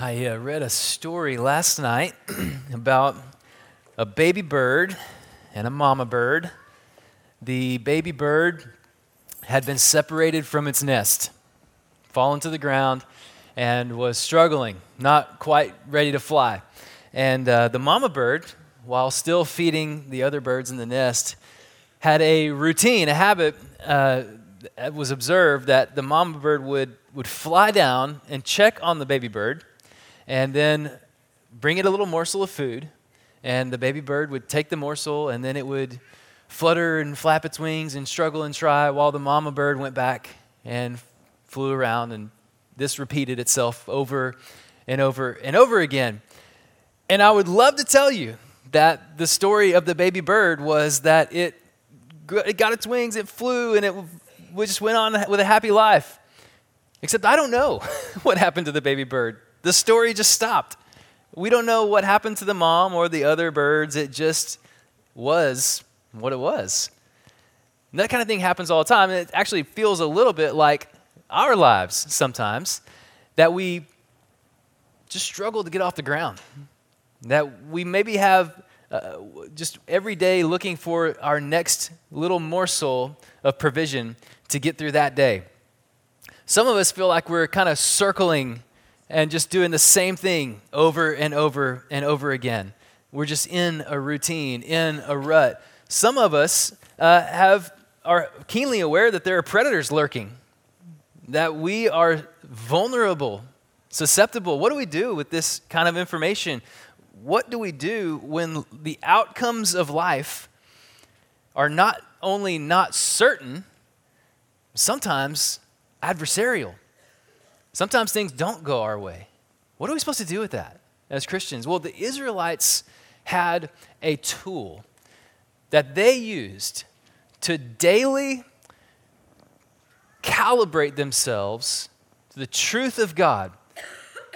I uh, read a story last night about a baby bird and a mama bird. The baby bird had been separated from its nest, fallen to the ground, and was struggling, not quite ready to fly. And uh, the mama bird, while still feeding the other birds in the nest, had a routine, a habit uh, was observed that the mama bird would, would fly down and check on the baby bird and then bring it a little morsel of food. And the baby bird would take the morsel, and then it would flutter and flap its wings and struggle and try while the mama bird went back and flew around. And this repeated itself over and over and over again. And I would love to tell you that the story of the baby bird was that it, it got its wings, it flew, and it just went on with a happy life. Except I don't know what happened to the baby bird. The story just stopped. We don't know what happened to the mom or the other birds. It just was what it was. And that kind of thing happens all the time. And it actually feels a little bit like our lives sometimes that we just struggle to get off the ground. That we maybe have uh, just every day looking for our next little morsel of provision to get through that day. Some of us feel like we're kind of circling and just doing the same thing over and over and over again. We're just in a routine, in a rut. Some of us uh, have, are keenly aware that there are predators lurking, that we are vulnerable, susceptible. What do we do with this kind of information? What do we do when the outcomes of life are not only not certain, sometimes adversarial? Sometimes things don't go our way. What are we supposed to do with that as Christians? Well, the Israelites had a tool that they used to daily calibrate themselves to the truth of God.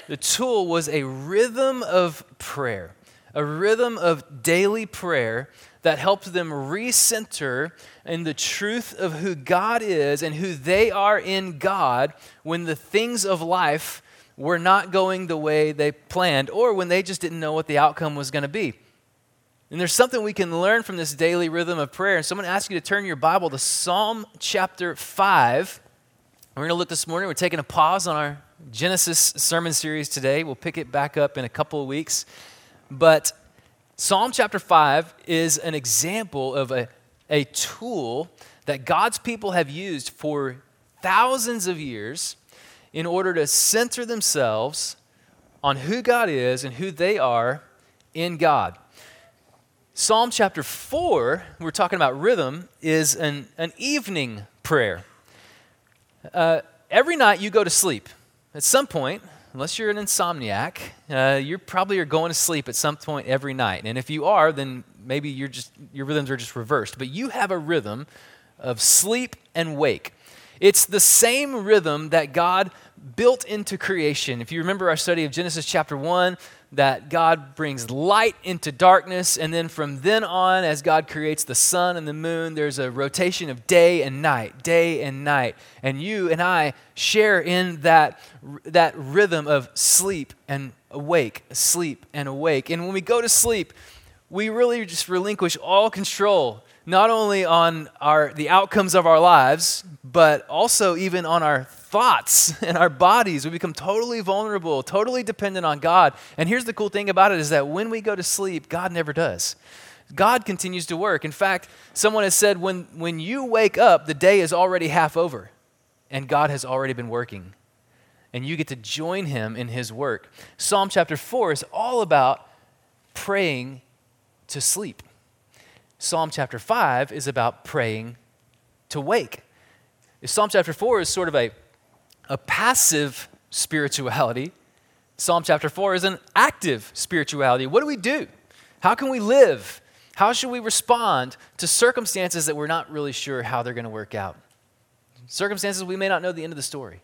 The tool was a rhythm of prayer, a rhythm of daily prayer that helped them recenter in the truth of who God is and who they are in God when the things of life were not going the way they planned or when they just didn't know what the outcome was going to be. And there's something we can learn from this daily rhythm of prayer. And someone asked you to turn your Bible to Psalm chapter 5. We're going to look this morning. We're taking a pause on our Genesis sermon series today. We'll pick it back up in a couple of weeks. But Psalm chapter 5 is an example of a, a tool that God's people have used for thousands of years in order to center themselves on who God is and who they are in God. Psalm chapter 4, we're talking about rhythm, is an, an evening prayer. Uh, every night you go to sleep. At some point, unless you're an insomniac, uh, you probably are going to sleep at some point every night. And if you are, then maybe you're just, your rhythms are just reversed. But you have a rhythm of sleep and wake. It's the same rhythm that God built into creation. If you remember our study of Genesis chapter 1, that God brings light into darkness, and then from then on, as God creates the sun and the moon, there's a rotation of day and night, day and night. And you and I share in that, that rhythm of sleep and awake, sleep and awake. And when we go to sleep, we really just relinquish all control not only on our, the outcomes of our lives, but also even on our thoughts and our bodies. We become totally vulnerable, totally dependent on God. And here's the cool thing about it is that when we go to sleep, God never does. God continues to work. In fact, someone has said when, when you wake up, the day is already half over, and God has already been working. And you get to join him in his work. Psalm chapter 4 is all about praying to sleep. Psalm chapter 5 is about praying to wake. Psalm chapter 4 is sort of a, a passive spirituality. Psalm chapter 4 is an active spirituality. What do we do? How can we live? How should we respond to circumstances that we're not really sure how they're going to work out? Circumstances we may not know the end of the story.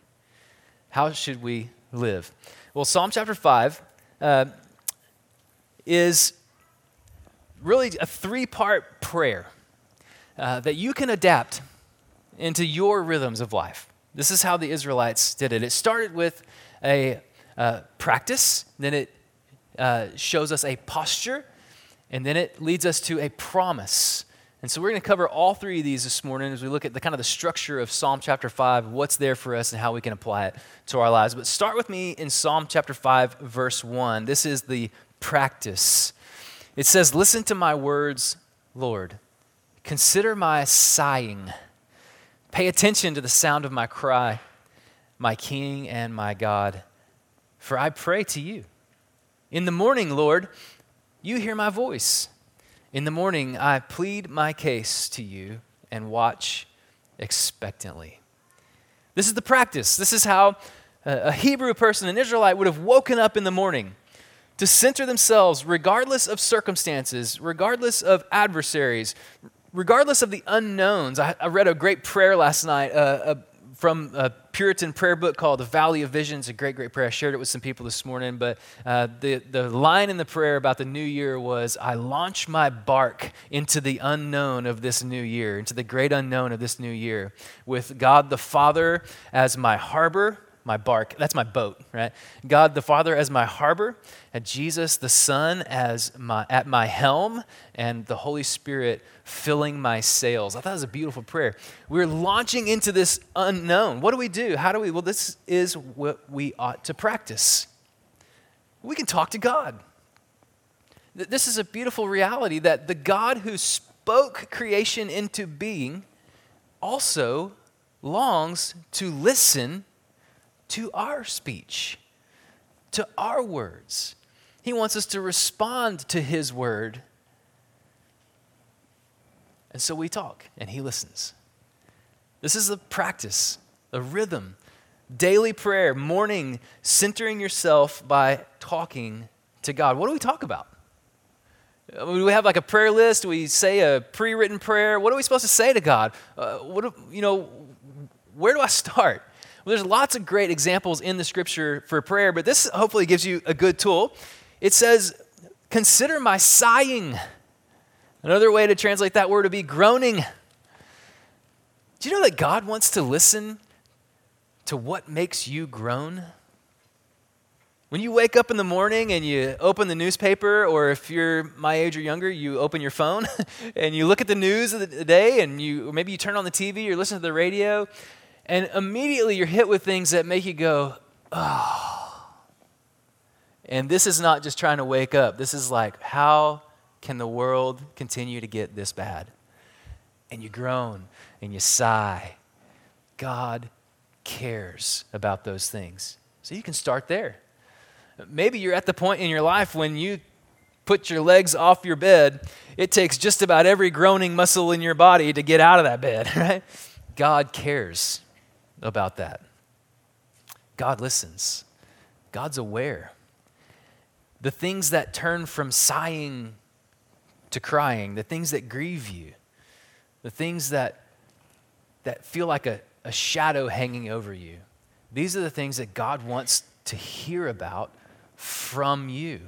How should we live? Well, Psalm chapter 5 uh, is really a three part prayer uh, that you can adapt into your rhythms of life. This is how the Israelites did it. It started with a, uh, practice, then it uh, shows us a posture, and then it leads us to a promise. And so we're going to cover all three of these this morning as we look at the kind of the structure of Psalm chapter 5, what's there for us and how we can apply it to our lives. But start with me in Psalm chapter 5 verse 1. This is the practice. It says, "Listen to my words, Lord. Consider my sighing. Pay attention to the sound of my cry, my king and my God, for I pray to you. In the morning, Lord, you hear my voice. In the morning, I plead my case to you and watch expectantly. This is the practice. This is how a Hebrew person, an Israelite, would have woken up in the morning to center themselves regardless of circumstances, regardless of adversaries, regardless of the unknowns. I, I read a great prayer last night uh, uh, from a Puritan prayer book called The Valley of Visions, a great, great prayer. I shared it with some people this morning, but uh, the, the line in the prayer about the new year was I launch my bark into the unknown of this new year, into the great unknown of this new year, with God the Father as my harbor my bark. That's my boat, right? God the Father as my harbor, and Jesus the Son as my at my helm, and the Holy Spirit filling my sails. I thought it was a beautiful prayer. We're launching into this unknown. What do we do? How do we? Well, this is what we ought to practice. We can talk to God. This is a beautiful reality that the God who spoke creation into being also longs to listen to our speech, to our words. He wants us to respond to His word. And so we talk, and He listens. This is a practice, a rhythm, daily prayer, morning, centering yourself by talking to God. What do we talk about? Do we have like a prayer list? Do we say a pre-written prayer? What are we supposed to say to God? Uh, what do, you know? Where do I start? Well, there's lots of great examples in the scripture for prayer, but this hopefully gives you a good tool. It says, Consider my sighing. Another way to translate that word would be groaning. Do you know that God wants to listen to what makes you groan? When you wake up in the morning and you open the newspaper, or if you're my age or younger, you open your phone and you look at the news of the day, and you maybe you turn on the TV or listen to the radio, and immediately you're hit with things that make you go, oh. And this is not just trying to wake up. This is like, how can the world continue to get this bad? And you groan and you sigh. God cares about those things. So you can start there. Maybe you're at the point in your life when you put your legs off your bed, it takes just about every groaning muscle in your body to get out of that bed, right? God cares about that. God listens, God's aware. The things that turn from sighing to crying, the things that grieve you, the things that, that feel like a, a shadow hanging over you, these are the things that God wants to hear about from you.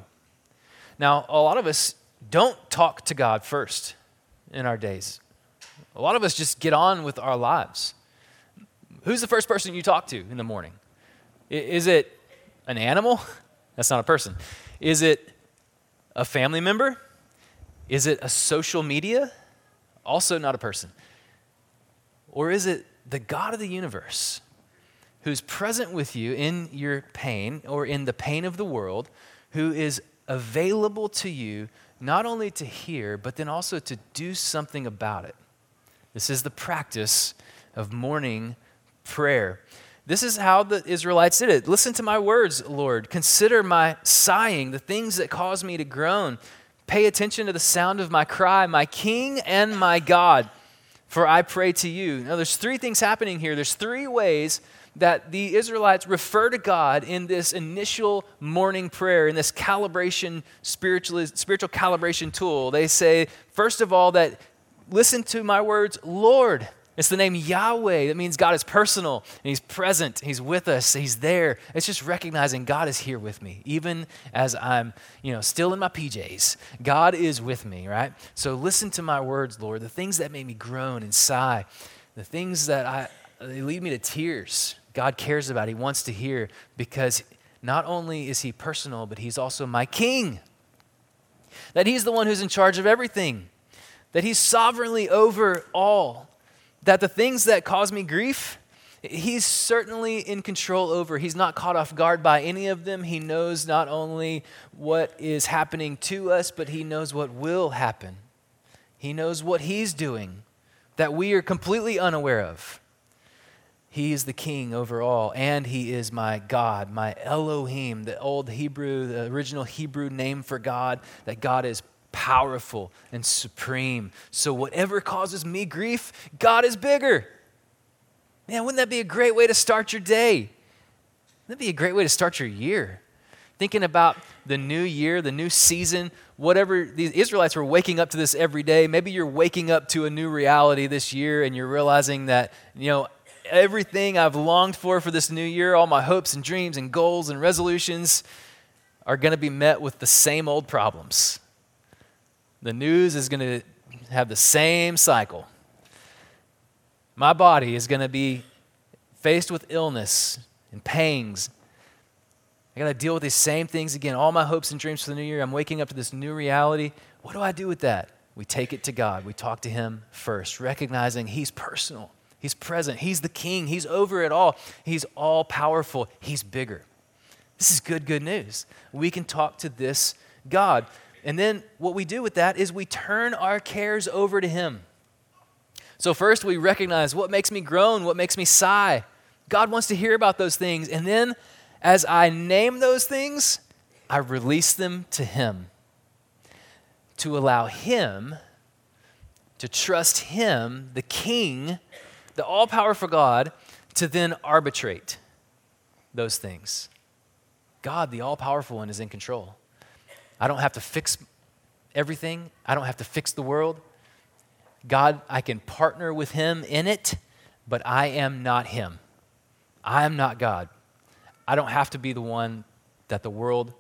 Now, a lot of us don't talk to God first in our days. A lot of us just get on with our lives. Who's the first person you talk to in the morning? Is it an animal? That's not a person. Is it a family member? Is it a social media? Also not a person. Or is it the God of the universe who's present with you in your pain or in the pain of the world, who is available to you not only to hear, but then also to do something about it? This is the practice of morning prayer. This is how the Israelites did it. Listen to my words, Lord. Consider my sighing, the things that cause me to groan. Pay attention to the sound of my cry, my King and my God, for I pray to you. Now, there's three things happening here. There's three ways that the Israelites refer to God in this initial morning prayer, in this calibration, spiritual, spiritual calibration tool. They say, first of all, that listen to my words, Lord. It's the name Yahweh. That means God is personal and He's present. He's with us. He's there. It's just recognizing God is here with me, even as I'm, you know, still in my PJs. God is with me, right? So listen to my words, Lord. The things that make me groan and sigh, the things that I they lead me to tears. God cares about. He wants to hear because not only is he personal, but he's also my king. That he's the one who's in charge of everything, that he's sovereignly over all, that the things that cause me grief, he's certainly in control over. He's not caught off guard by any of them. He knows not only what is happening to us, but he knows what will happen. He knows what he's doing that we are completely unaware of. He is the king over all, and he is my God, my Elohim, the old Hebrew, the original Hebrew name for God, that God is powerful and supreme. So, whatever causes me grief, God is bigger. Man, wouldn't that be a great way to start your day? That'd be a great way to start your year. Thinking about the new year, the new season, whatever these Israelites were waking up to this every day. Maybe you're waking up to a new reality this year and you're realizing that, you know, everything I've longed for for this new year, all my hopes and dreams and goals and resolutions are going to be met with the same old problems. The news is going to have the same cycle. My body is going to be faced with illness and pangs. I got to deal with these same things again. All my hopes and dreams for the new year, I'm waking up to this new reality. What do I do with that? We take it to God. We talk to Him first, recognizing He's personal. He's present. He's the king. He's over it all. He's all powerful. He's bigger. This is good, good news. We can talk to this God. And then what we do with that is we turn our cares over to Him. So, first, we recognize what makes me groan, what makes me sigh. God wants to hear about those things. And then, as I name those things, I release them to Him to allow Him to trust Him, the King, the all powerful God, to then arbitrate those things. God, the all powerful one, is in control. I don't have to fix everything, I don't have to fix the world. God, I can partner with Him in it, but I am not Him. I am not God. I don't have to be the one that the world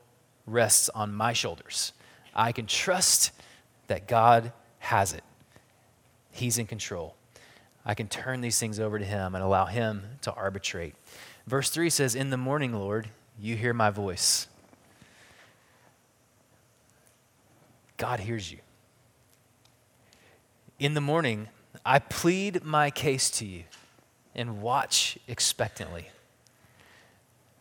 rests on my shoulders. I can trust that God has it. He's in control. I can turn these things over to Him and allow Him to arbitrate. Verse 3 says, In the morning, Lord, you hear my voice. God hears you. In the morning, I plead my case to you and watch expectantly.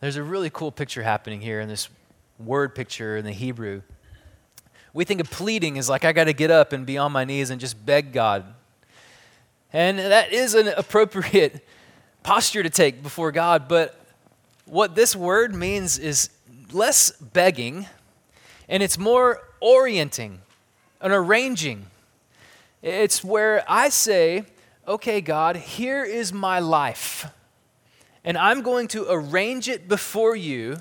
There's a really cool picture happening here in this word picture in the Hebrew. We think of pleading as like I got to get up and be on my knees and just beg God and that is an appropriate posture to take before God. But what this word means is less begging and it's more orienting and arranging. It's where I say, okay, God, here is my life. And I'm going to arrange it before you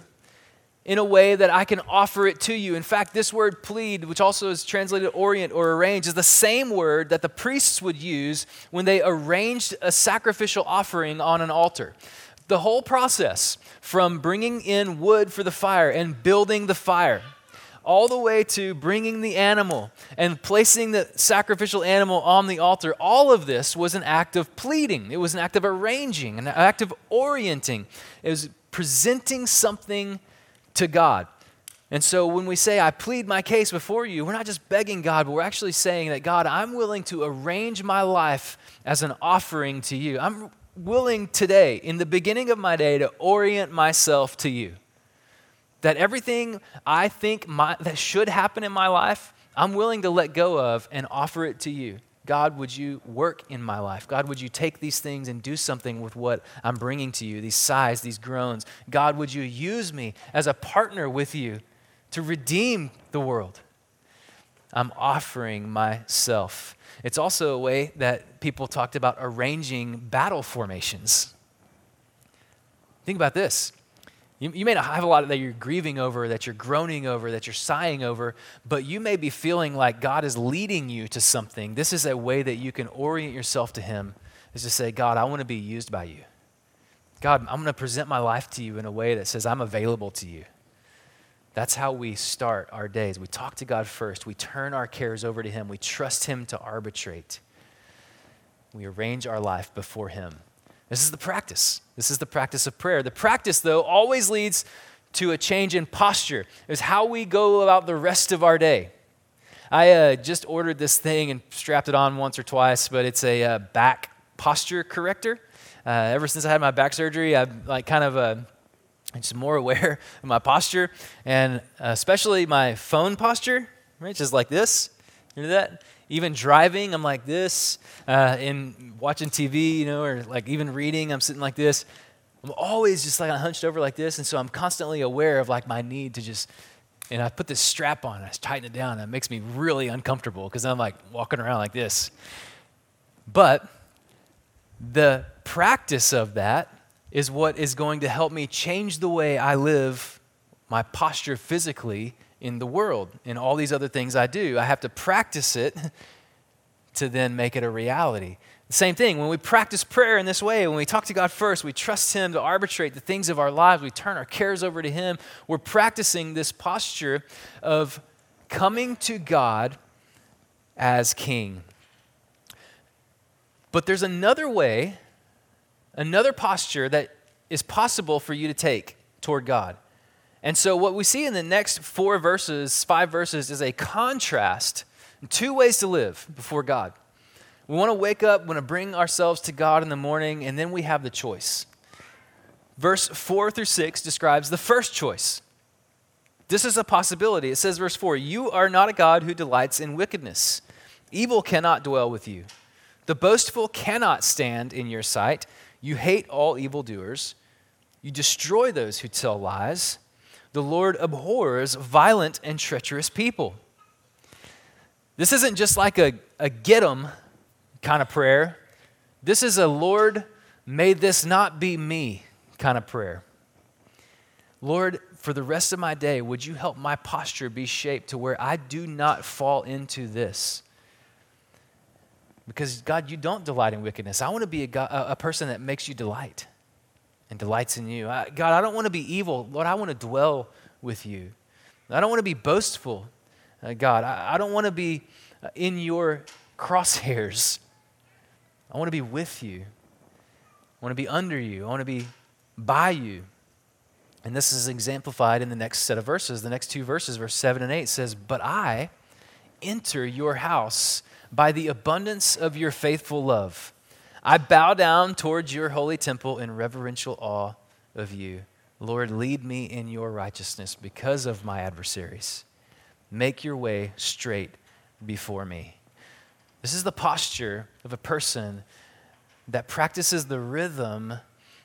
in a way that I can offer it to you. In fact, this word plead, which also is translated orient or arrange, is the same word that the priests would use when they arranged a sacrificial offering on an altar. The whole process, from bringing in wood for the fire and building the fire, all the way to bringing the animal and placing the sacrificial animal on the altar, all of this was an act of pleading. It was an act of arranging, an act of orienting. It was presenting something to God. And so when we say, I plead my case before you, we're not just begging God, but we're actually saying that, God, I'm willing to arrange my life as an offering to you. I'm willing today, in the beginning of my day, to orient myself to you. That everything I think my, that should happen in my life, I'm willing to let go of and offer it to you. God, would you work in my life? God, would you take these things and do something with what I'm bringing to you, these sighs, these groans? God, would you use me as a partner with you to redeem the world? I'm offering myself. It's also a way that people talked about arranging battle formations. Think about this you, you may not have a lot that you're grieving over, that you're groaning over, that you're sighing over, but you may be feeling like God is leading you to something. This is a way that you can orient yourself to Him, is to say, God, I want to be used by you. God, I'm going to present my life to you in a way that says I'm available to you. That's how we start our days. We talk to God first. We turn our cares over to Him. We trust Him to arbitrate. We arrange our life before Him. This is the practice. This is the practice of prayer. The practice, though, always leads to a change in posture, is how we go about the rest of our day. I uh, just ordered this thing and strapped it on once or twice, but it's a uh, back posture corrector. Uh, ever since I had my back surgery, I've like kind of uh, just more aware of my posture, and especially my phone posture, right? Just like this. You know that? Even driving, I'm like this. Uh, in watching TV, you know, or like even reading, I'm sitting like this. I'm always just like hunched over like this, and so I'm constantly aware of like my need to just. And I put this strap on, I tighten it down, and it makes me really uncomfortable because I'm like walking around like this. But the practice of that is what is going to help me change the way I live my posture physically in the world, in all these other things I do. I have to practice it to then make it a reality. The same thing, when we practice prayer in this way, when we talk to God first, we trust Him to arbitrate the things of our lives, we turn our cares over to Him, we're practicing this posture of coming to God as King. But there's another way another posture that is possible for you to take toward God. And so, what we see in the next four verses, five verses, is a contrast, two ways to live before God. We want to wake up, we want to bring ourselves to God in the morning, and then we have the choice. Verse 4 through 6 describes the first choice. This is a possibility. It says, verse 4 You are not a God who delights in wickedness, evil cannot dwell with you. The boastful cannot stand in your sight. You hate all evildoers. You destroy those who tell lies. The Lord abhors violent and treacherous people. This isn't just like a, a get 'em kind of prayer. This is a Lord, may this not be me kind of prayer. Lord, for the rest of my day, would you help my posture be shaped to where I do not fall into this? Because, God, you don't delight in wickedness. I want to be a, God, a, person that makes you delight and delights in you. I, God, I don't want to be evil. Lord, I want to dwell with you. I don't want to be boastful. Uh, God, I, I don't want to be uh, in your crosshairs. I want to be with you. I want to be under you. I want to be by you. And this is exemplified in the next set of verses. The next two verses, verse 7 and 8, says, But I enter your house by the abundance of your faithful love. I bow down towards your holy temple in reverential awe of you. Lord, lead me in your righteousness because of my adversaries. Make your way straight before me. This is the posture of a person that practices the rhythm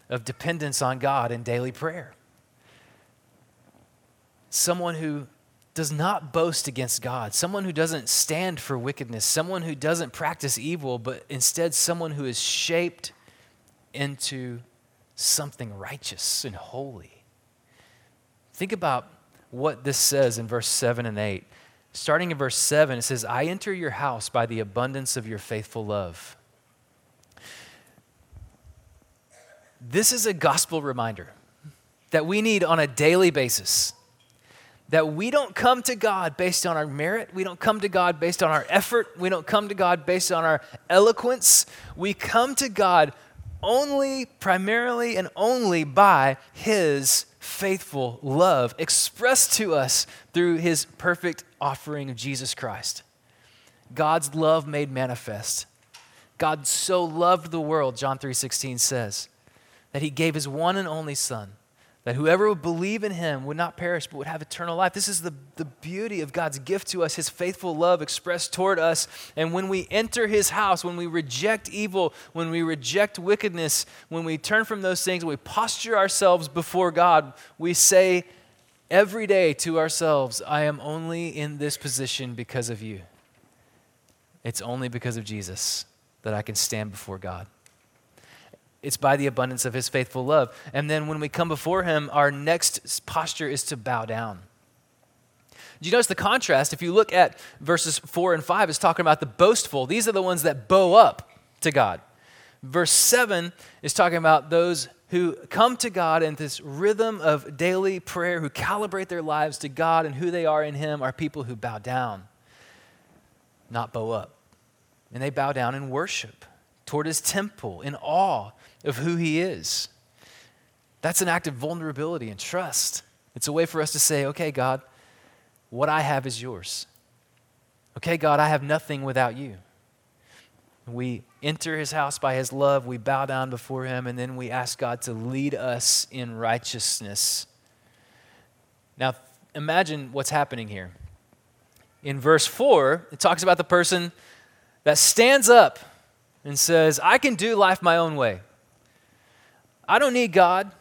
of dependence on God in daily prayer. Someone who does not boast against God, someone who doesn't stand for wickedness, someone who doesn't practice evil, but instead someone who is shaped into something righteous and holy. Think about what this says in verse 7 and 8. Starting in verse 7, it says, I enter your house by the abundance of your faithful love. This is a gospel reminder that we need on a daily basis that we don't come to God based on our merit. We don't come to God based on our effort. We don't come to God based on our eloquence. We come to God only, primarily, and only by His faithful love expressed to us through His perfect offering of Jesus Christ. God's love made manifest. God so loved the world, John 3:16 says, that he gave his one and only son that whoever would believe in him would not perish but would have eternal life. This is the, the beauty of God's gift to us, his faithful love expressed toward us. And when we enter his house, when we reject evil, when we reject wickedness, when we turn from those things, when we posture ourselves before God, we say every day to ourselves, I am only in this position because of you. It's only because of Jesus that I can stand before God. It's by the abundance of his faithful love. And then when we come before him, our next posture is to bow down. Do you notice the contrast? If you look at verses 4 and 5, it's talking about the boastful. These are the ones that bow up to God. Verse 7 is talking about those who come to God in this rhythm of daily prayer, who calibrate their lives to God and who they are in Him, are people who bow down, not bow up. And they bow down in worship toward His temple, in awe of who He is. That's an act of vulnerability and trust. It's a way for us to say, okay, God, what I have is yours. Okay, God, I have nothing without you. We enter his house by his love, we bow down before him, and then we ask God to lead us in righteousness. Now, imagine what's happening here. In verse 4, it talks about the person that stands up and says, I can do life my own way. I don't need God.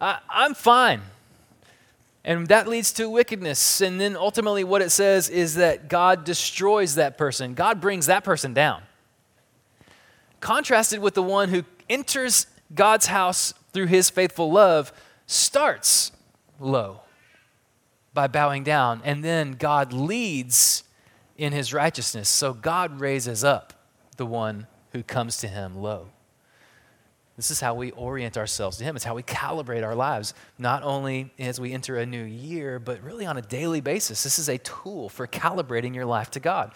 I, am fine. And that leads to wickedness. And then ultimately, what it says is that God destroys that person, God brings that person down. Contrasted with the one who enters God's house through his faithful love, starts low by bowing down, and then God leads in his righteousness. So God raises up the one who comes to him low. This is how we orient ourselves to Him. It's how we calibrate our lives, not only as we enter a new year, but really on a daily basis. This is a tool for calibrating your life to God.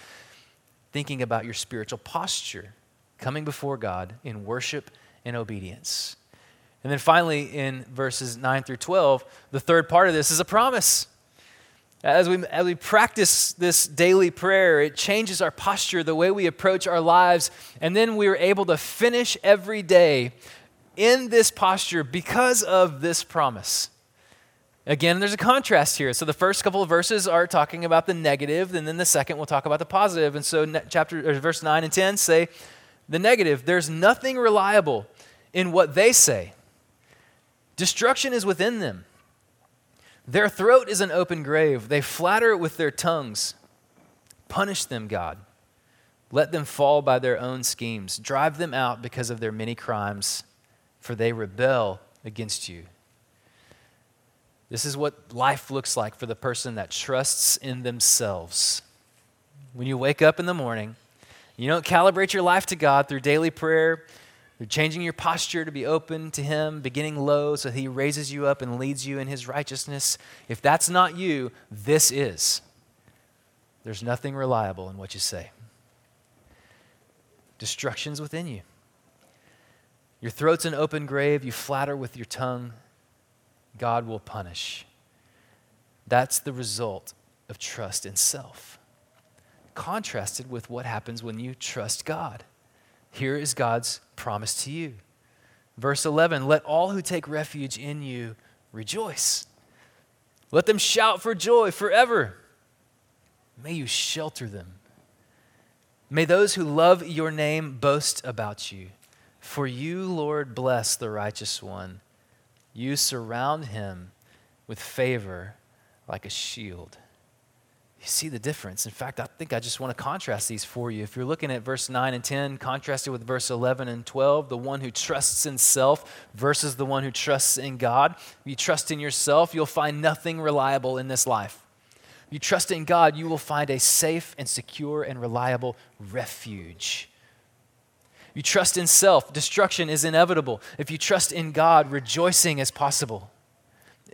Thinking about your spiritual posture, coming before God in worship and obedience. And then finally, in verses 9 through 12, the third part of this is a promise. As we, as we practice this daily prayer, it changes our posture, the way we approach our lives, and then we are able to finish every day in this posture because of this promise. Again, there's a contrast here. So the first couple of verses are talking about the negative, and then the second we'll talk about the positive. And so chapter verse 9 and 10 say the negative, there's nothing reliable in what they say. Destruction is within them. Their throat is an open grave. They flatter it with their tongues. Punish them, God. Let them fall by their own schemes. Drive them out because of their many crimes, for they rebel against you. This is what life looks like for the person that trusts in themselves. When you wake up in the morning, you don't calibrate your life to God through daily prayer, you're changing your posture to be open to Him, beginning low so He raises you up and leads you in His righteousness. If that's not you, this is. There's nothing reliable in what you say. Destruction's within you. Your throat's an open grave. You flatter with your tongue. God will punish. That's the result of trust in self. Contrasted with what happens when you trust God. Here is God's promise to you. Verse 11 Let all who take refuge in you rejoice. Let them shout for joy forever. May you shelter them. May those who love your name boast about you. For you, Lord, bless the righteous one. You surround him with favor like a shield. You see the difference. In fact, I think I just want to contrast these for you. If you're looking at verse 9 and 10, contrasted with verse 11 and 12, the one who trusts in self versus the one who trusts in God. If you trust in yourself, you'll find nothing reliable in this life. If you trust in God, you will find a safe and secure and reliable refuge. You trust in self, destruction is inevitable. If you trust in God, rejoicing is possible.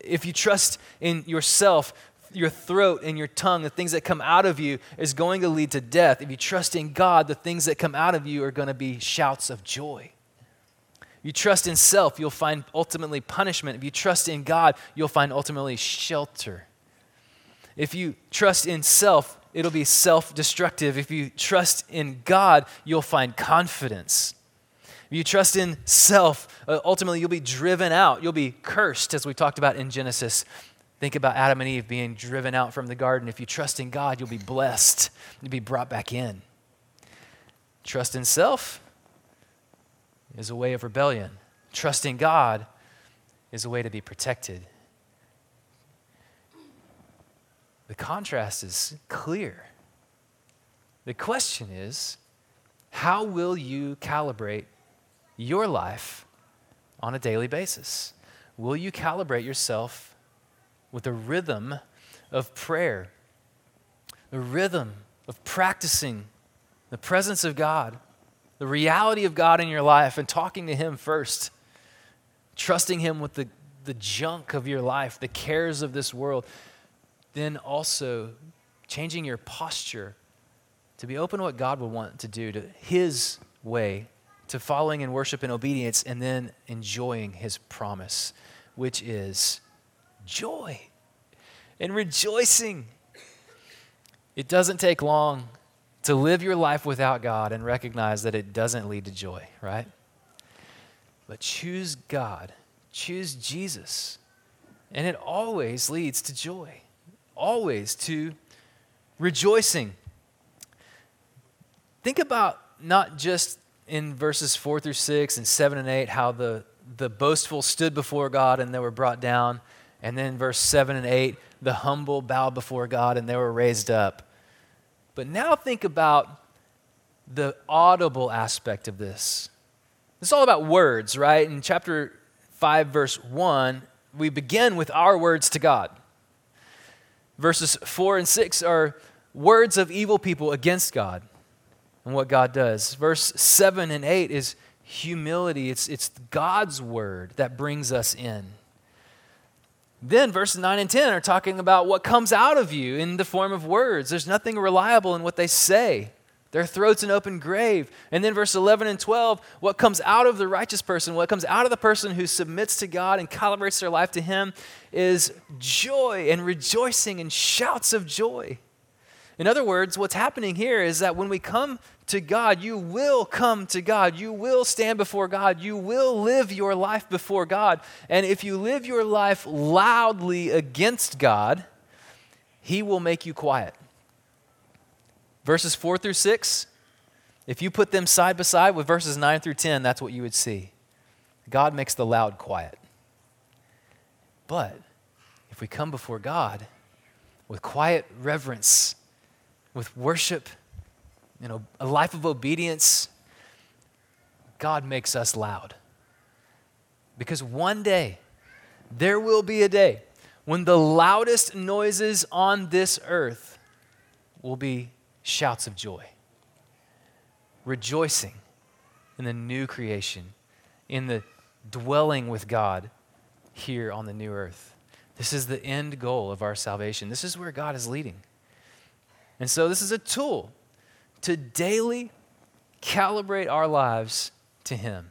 If you trust in yourself, your throat and your tongue, the things that come out of you, is going to lead to death. If you trust in God, the things that come out of you are going to be shouts of joy. You trust in self, you'll find ultimately punishment. If you trust in God, you'll find ultimately shelter. If you trust in self, it'll be self destructive. If you trust in God, you'll find confidence. If you trust in self, uh, ultimately you'll be driven out. You'll be cursed, as we talked about in Genesis. Think about Adam and Eve being driven out from the garden. If you trust in God, you'll be blessed. You'll be brought back in. Trust in self is a way of rebellion. Trust in God is a way to be protected. The contrast is clear. The question is how will you calibrate your life on a daily basis? Will you calibrate yourself with a rhythm of prayer, a rhythm of practicing the presence of God, the reality of God in your life, and talking to Him first, trusting Him with the, the junk of your life, the cares of this world, then also changing your posture to be open to what God would want to do, to His way, to following in worship and obedience, and then enjoying His promise, which is joy and rejoicing. It doesn't take long to live your life without God and recognize that it doesn't lead to joy, right? But choose God, choose Jesus, and it always leads to joy, always to rejoicing. Think about not just in verses 4 through 6 and 7 and 8 how the, the boastful stood before God and they were brought down. And then verse 7 and 8, the humble bowed before God and they were raised up. But now think about the audible aspect of this. It's all about words, right? In chapter 5, verse 1, we begin with our words to God. Verses 4 and 6 are words of evil people against God and what God does. Verse 7 and 8 is humility, it's, it's God's word that brings us in. Then verses 9 and 10 are talking about what comes out of you in the form of words. There's nothing reliable in what they say. Their throat's an open grave. And then verse 11 and 12, what comes out of the righteous person, what comes out of the person who submits to God and calibrates their life to Him is joy and rejoicing and shouts of joy. In other words, what's happening here is that when we come to God, you will come to God. You will stand before God. You will live your life before God. And if you live your life loudly against God, He will make you quiet. Verses 4 through 6, if you put them side by side with verses 9 through 10, that's what you would see. God makes the loud quiet. But if we come before God with quiet reverence, with worship, you know, a life of obedience, God makes us loud. Because one day, there will be a day when the loudest noises on this earth will be shouts of joy, rejoicing in the new creation, in the dwelling with God here on the new earth. This is the end goal of our salvation. This is where God is leading. And so, this is a tool to daily calibrate our lives to Him.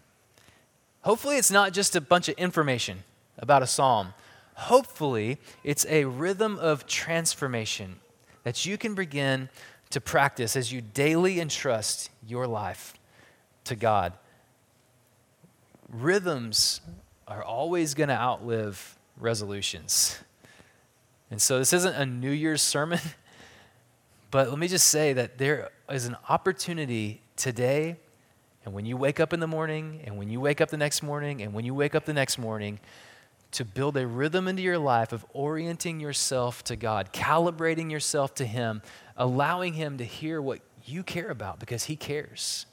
Hopefully, it's not just a bunch of information about a psalm. Hopefully, it's a rhythm of transformation that you can begin to practice as you daily entrust your life to God. Rhythms are always going to outlive resolutions. And so, this isn't a New Year's sermon. But let me just say that there is an opportunity today, and when you wake up in the morning, and when you wake up the next morning, and when you wake up the next morning, to build a rhythm into your life of orienting yourself to God, calibrating yourself to Him, allowing Him to hear what you care about because He cares.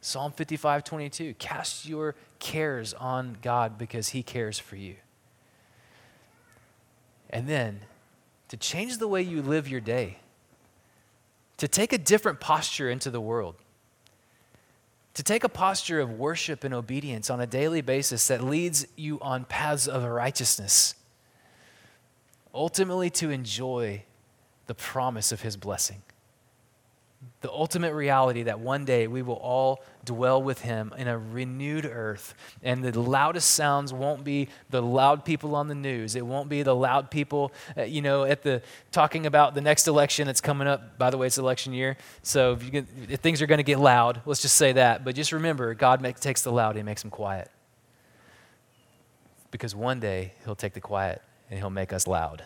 Psalm 55 22, cast your cares on God because He cares for you. And then to change the way you live your day to take a different posture into the world, to take a posture of worship and obedience on a daily basis that leads you on paths of righteousness, ultimately to enjoy the promise of His blessing the ultimate reality that one day we will all dwell with him in a renewed earth. And the loudest sounds won't be the loud people on the news. It won't be the loud people, uh, you know, at the talking about the next election that's coming up. By the way, it's election year. So if, get, if things are going to get loud, let's just say that. But just remember, God make, takes the loud and makes them quiet. Because one day he'll take the quiet and he'll make us loud.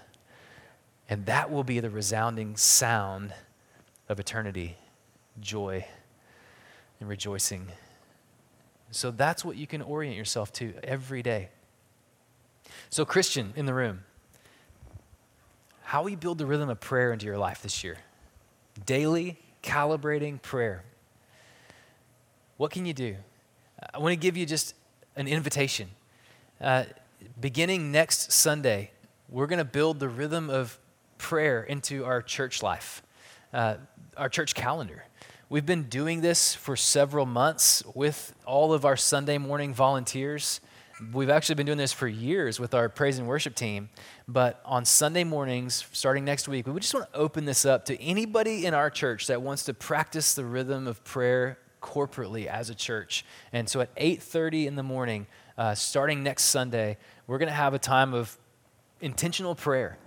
And that will be the resounding sound of eternity, joy, and rejoicing. So that's what you can orient yourself to every day. So, Christian in the room, how will you build the rhythm of prayer into your life this year? Daily calibrating prayer. What can you do? I want to give you just an invitation. Uh, beginning next Sunday, we're going to build the rhythm of prayer into our church life uh, our church calendar. We've been doing this for several months with all of our Sunday morning volunteers. We've actually been doing this for years with our praise and worship team. But on Sunday mornings, starting next week, we just want to open this up to anybody in our church that wants to practice the rhythm of prayer corporately as a church. And so at 8:30 in the morning, uh, starting next Sunday, we're going to have a time of intentional prayer.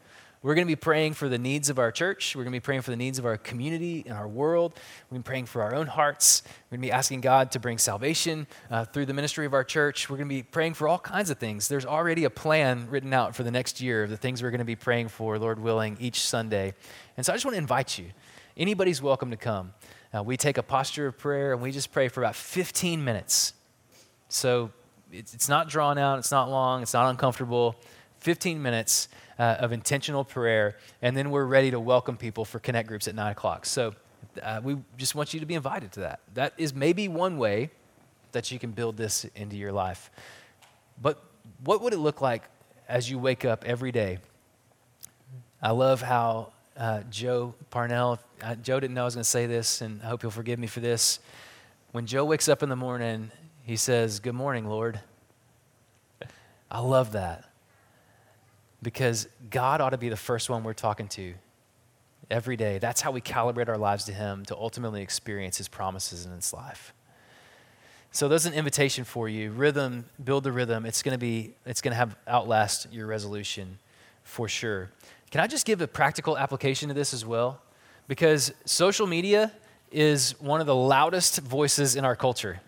We're going to be praying for the needs of our church. We're going to be praying for the needs of our community and our world. We're going to be praying for our own hearts. We're going to be asking God to bring salvation uh, through the ministry of our church. We're going to be praying for all kinds of things. There's already a plan written out for the next year of the things we're going to be praying for, Lord willing, each Sunday. And so I just want to invite you. Anybody's welcome to come. Uh, we take a posture of prayer and we just pray for about 15 minutes. So it's, it's not drawn out, it's not long, it's not uncomfortable. 15 minutes uh, of intentional prayer, and then we're ready to welcome people for connect groups at 9 o'clock. So uh, we just want you to be invited to that. That is maybe one way that you can build this into your life. But what would it look like as you wake up every day? I love how uh, Joe Parnell, uh, Joe didn't know I was going to say this, and I hope he'll forgive me for this. When Joe wakes up in the morning, he says, Good morning, Lord. I love that because God ought to be the first one we're talking to every day. That's how we calibrate our lives to Him to ultimately experience His promises in His life. So there's an invitation for you. Rhythm, build the rhythm. It's to be, it's to have outlast your resolution for sure. Can I just give a practical application to this as well? Because social media is one of the loudest voices in our culture.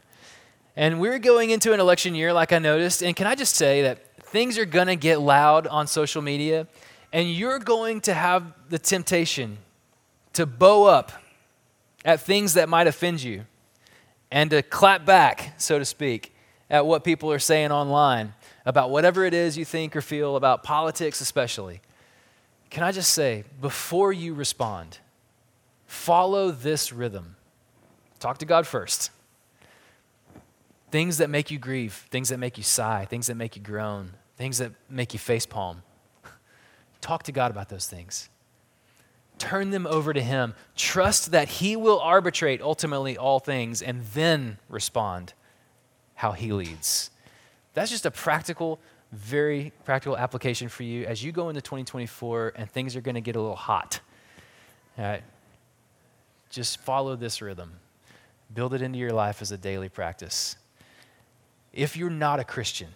And we're going into an election year, like I noticed. And can I just say that things are going to get loud on social media, and you're going to have the temptation to bow up at things that might offend you and to clap back, so to speak, at what people are saying online about whatever it is you think or feel about politics, especially. Can I just say, before you respond, follow this rhythm. Talk to God first. Things that make you grieve, things that make you sigh, things that make you groan, things that make you face palm. Talk to God about those things. Turn them over to Him. Trust that He will arbitrate ultimately all things and then respond how He leads. That's just a practical, very practical application for you as you go into 2024 and things are going to get a little hot. All right? Just follow this rhythm. Build it into your life as a daily practice. If you're not a Christian,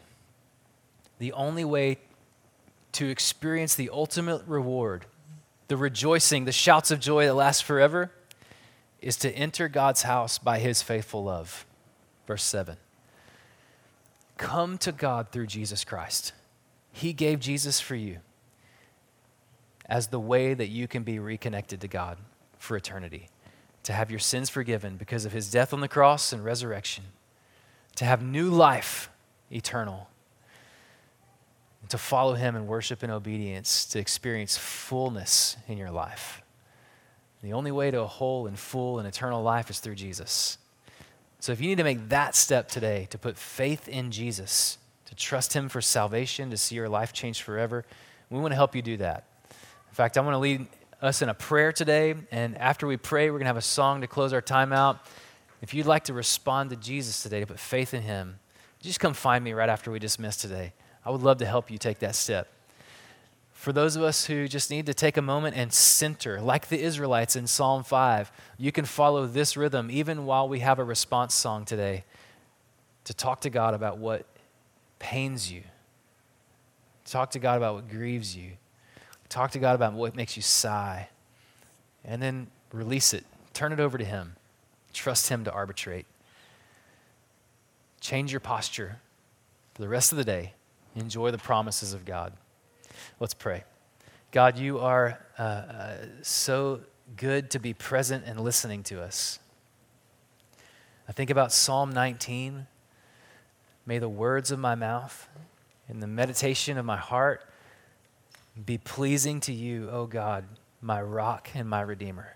the only way to experience the ultimate reward, the rejoicing, the shouts of joy that last forever, is to enter God's house by his faithful love. Verse 7. Come to God through Jesus Christ. He gave Jesus for you as the way that you can be reconnected to God for eternity, to have your sins forgiven because of his death on the cross and resurrection, to have new life eternal to follow Him in worship and obedience to experience fullness in your life. The only way to a whole and full and eternal life is through Jesus. So if you need to make that step today, to put faith in Jesus, to trust Him for salvation, to see your life change forever, we want to help you do that. In fact, I want to lead us in a prayer today, and after we pray, we're going to have a song to close our time out. If you'd like to respond to Jesus today, to put faith in Him, just come find me right after we dismiss today. I would love to help you take that step. For those of us who just need to take a moment and center, like the Israelites in Psalm 5, you can follow this rhythm even while we have a response song today to talk to God about what pains you. Talk to God about what grieves you. Talk to God about what makes you sigh. And then release it. Turn it over to Him. Trust Him to arbitrate. Change your posture for the rest of the day enjoy the promises of God. Let's pray. God, you are uh, uh, so good to be present and listening to us. I think about Psalm 19. May the words of my mouth and the meditation of my heart be pleasing to you, O God, my rock and my redeemer.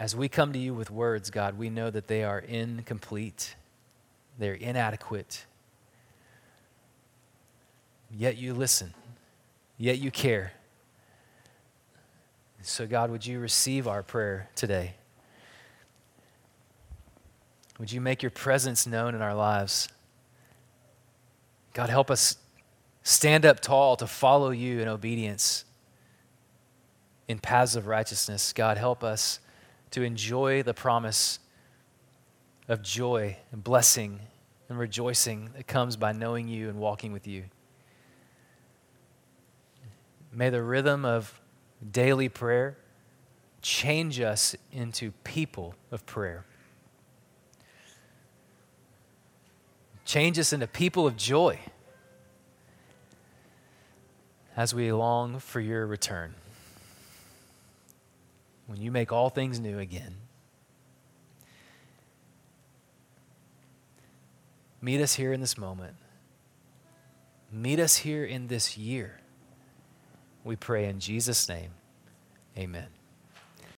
As we come to you with words, God, we know that they are incomplete, they're inadequate, Yet you listen, yet you care. So, God, would you receive our prayer today? Would you make your presence known in our lives? God, help us stand up tall to follow you in obedience in paths of righteousness. God, help us to enjoy the promise of joy and blessing and rejoicing that comes by knowing you and walking with you. May the rhythm of daily prayer change us into people of prayer. Change us into people of joy as we long for your return. When you make all things new again. Meet us here in this moment. Meet us here in this year. We pray in Jesus' name. Amen.